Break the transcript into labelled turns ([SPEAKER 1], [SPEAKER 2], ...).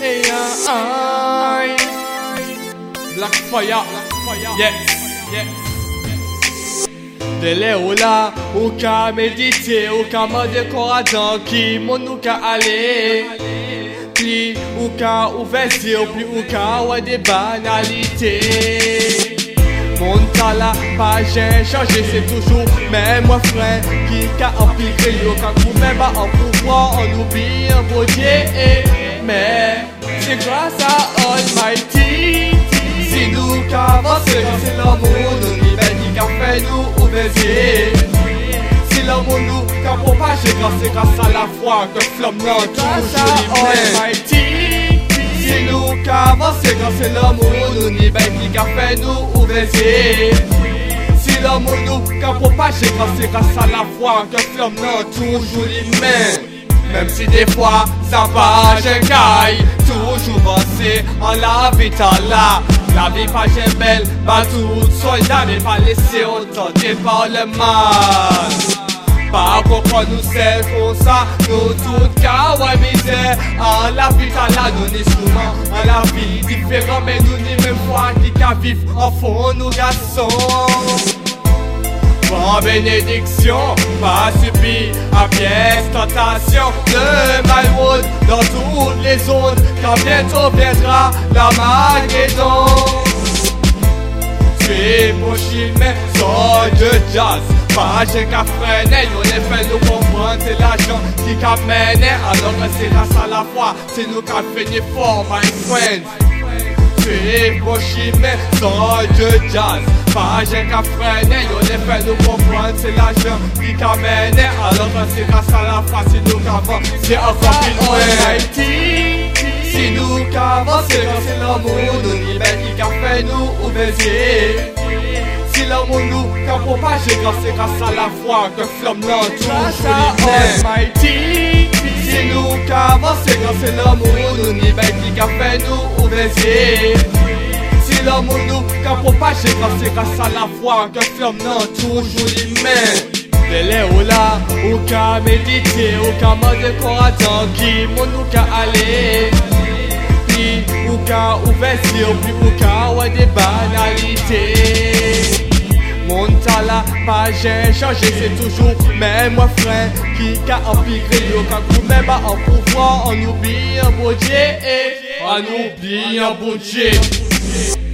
[SPEAKER 1] Et un Black Fire, yes, yes. Ou la, ou ka medite, ou ka mande koradan ki moun ou ka ale Pli ou ka ouvezi ou pli ou ka wè de banalite Moun ta la pa jen chanje, se toujou Ki ka yo, ka se grasa Almighty. Si nou ka avanse, se l'amour nou ni ben ni ka fè nou ouvezi Si l'amour nou ka propaje, grase grase a la foi Que flamme nan toujou li Almighty. Si nou ka avanse, grase l'amour nou ni ben ni ka fè nou ouvezi Si l'amour nou ka propaje, grase grase a la foi Que flamme nan toujou li men Même si des fois ça va, je caille Toujours penser en la t'as là La vie pas j'ai belle, pas tout soldat Mais pas laisser entendre par le mal Pas comprendre nous c'est comme ça Nous toutes cas ouais misère. En la vie t'as nous ni souvent En la vie différent mais nous ni même fois Qui qu'à vivre en fond nous garçons. Bon bénédiction, pas subi à pièce tentation de Malwood Quand bientôt viendra la Magnédon Tu es mais sans de jazz. Pas qu'à freiner, on est fait nous comprendre. C'est l'argent qui qu'amène Alors c'est grâce à la foi, c'est nous qui fini fort my friends Tu es mais sans de jazz. Pas qu'à freiner, on est fait nous comprendre. C'est l'argent qui qu'amène Alors c'est grâce à la foi, si nous qu'avance C'est encore plus loin Si nous c'est quand c'est l'amour Nous ben qui fait nous ouvrir Si l'amour nous qu'a propagé c'est grâce à la foi que flamme l'entoure Almighty. Si nous qu'avance, c'est quand c'est l'amour Nous ben qui fait nous ouvrir si l'amour nous qu'a propagé grâce c'est grâce à la foi que flamme nan toujours les mains Dele ou la, ou ka medite, ou ka mande koradan ki moun ou ka ale Pi ou ka ouvesi, ou pi ou ka wè de banalite. Moun ta la pa jen chanje, se toujou men mwen fren Ki ka empire yo, ka kou men ba an pouvoi, an oubi an bodye An oubi an bodye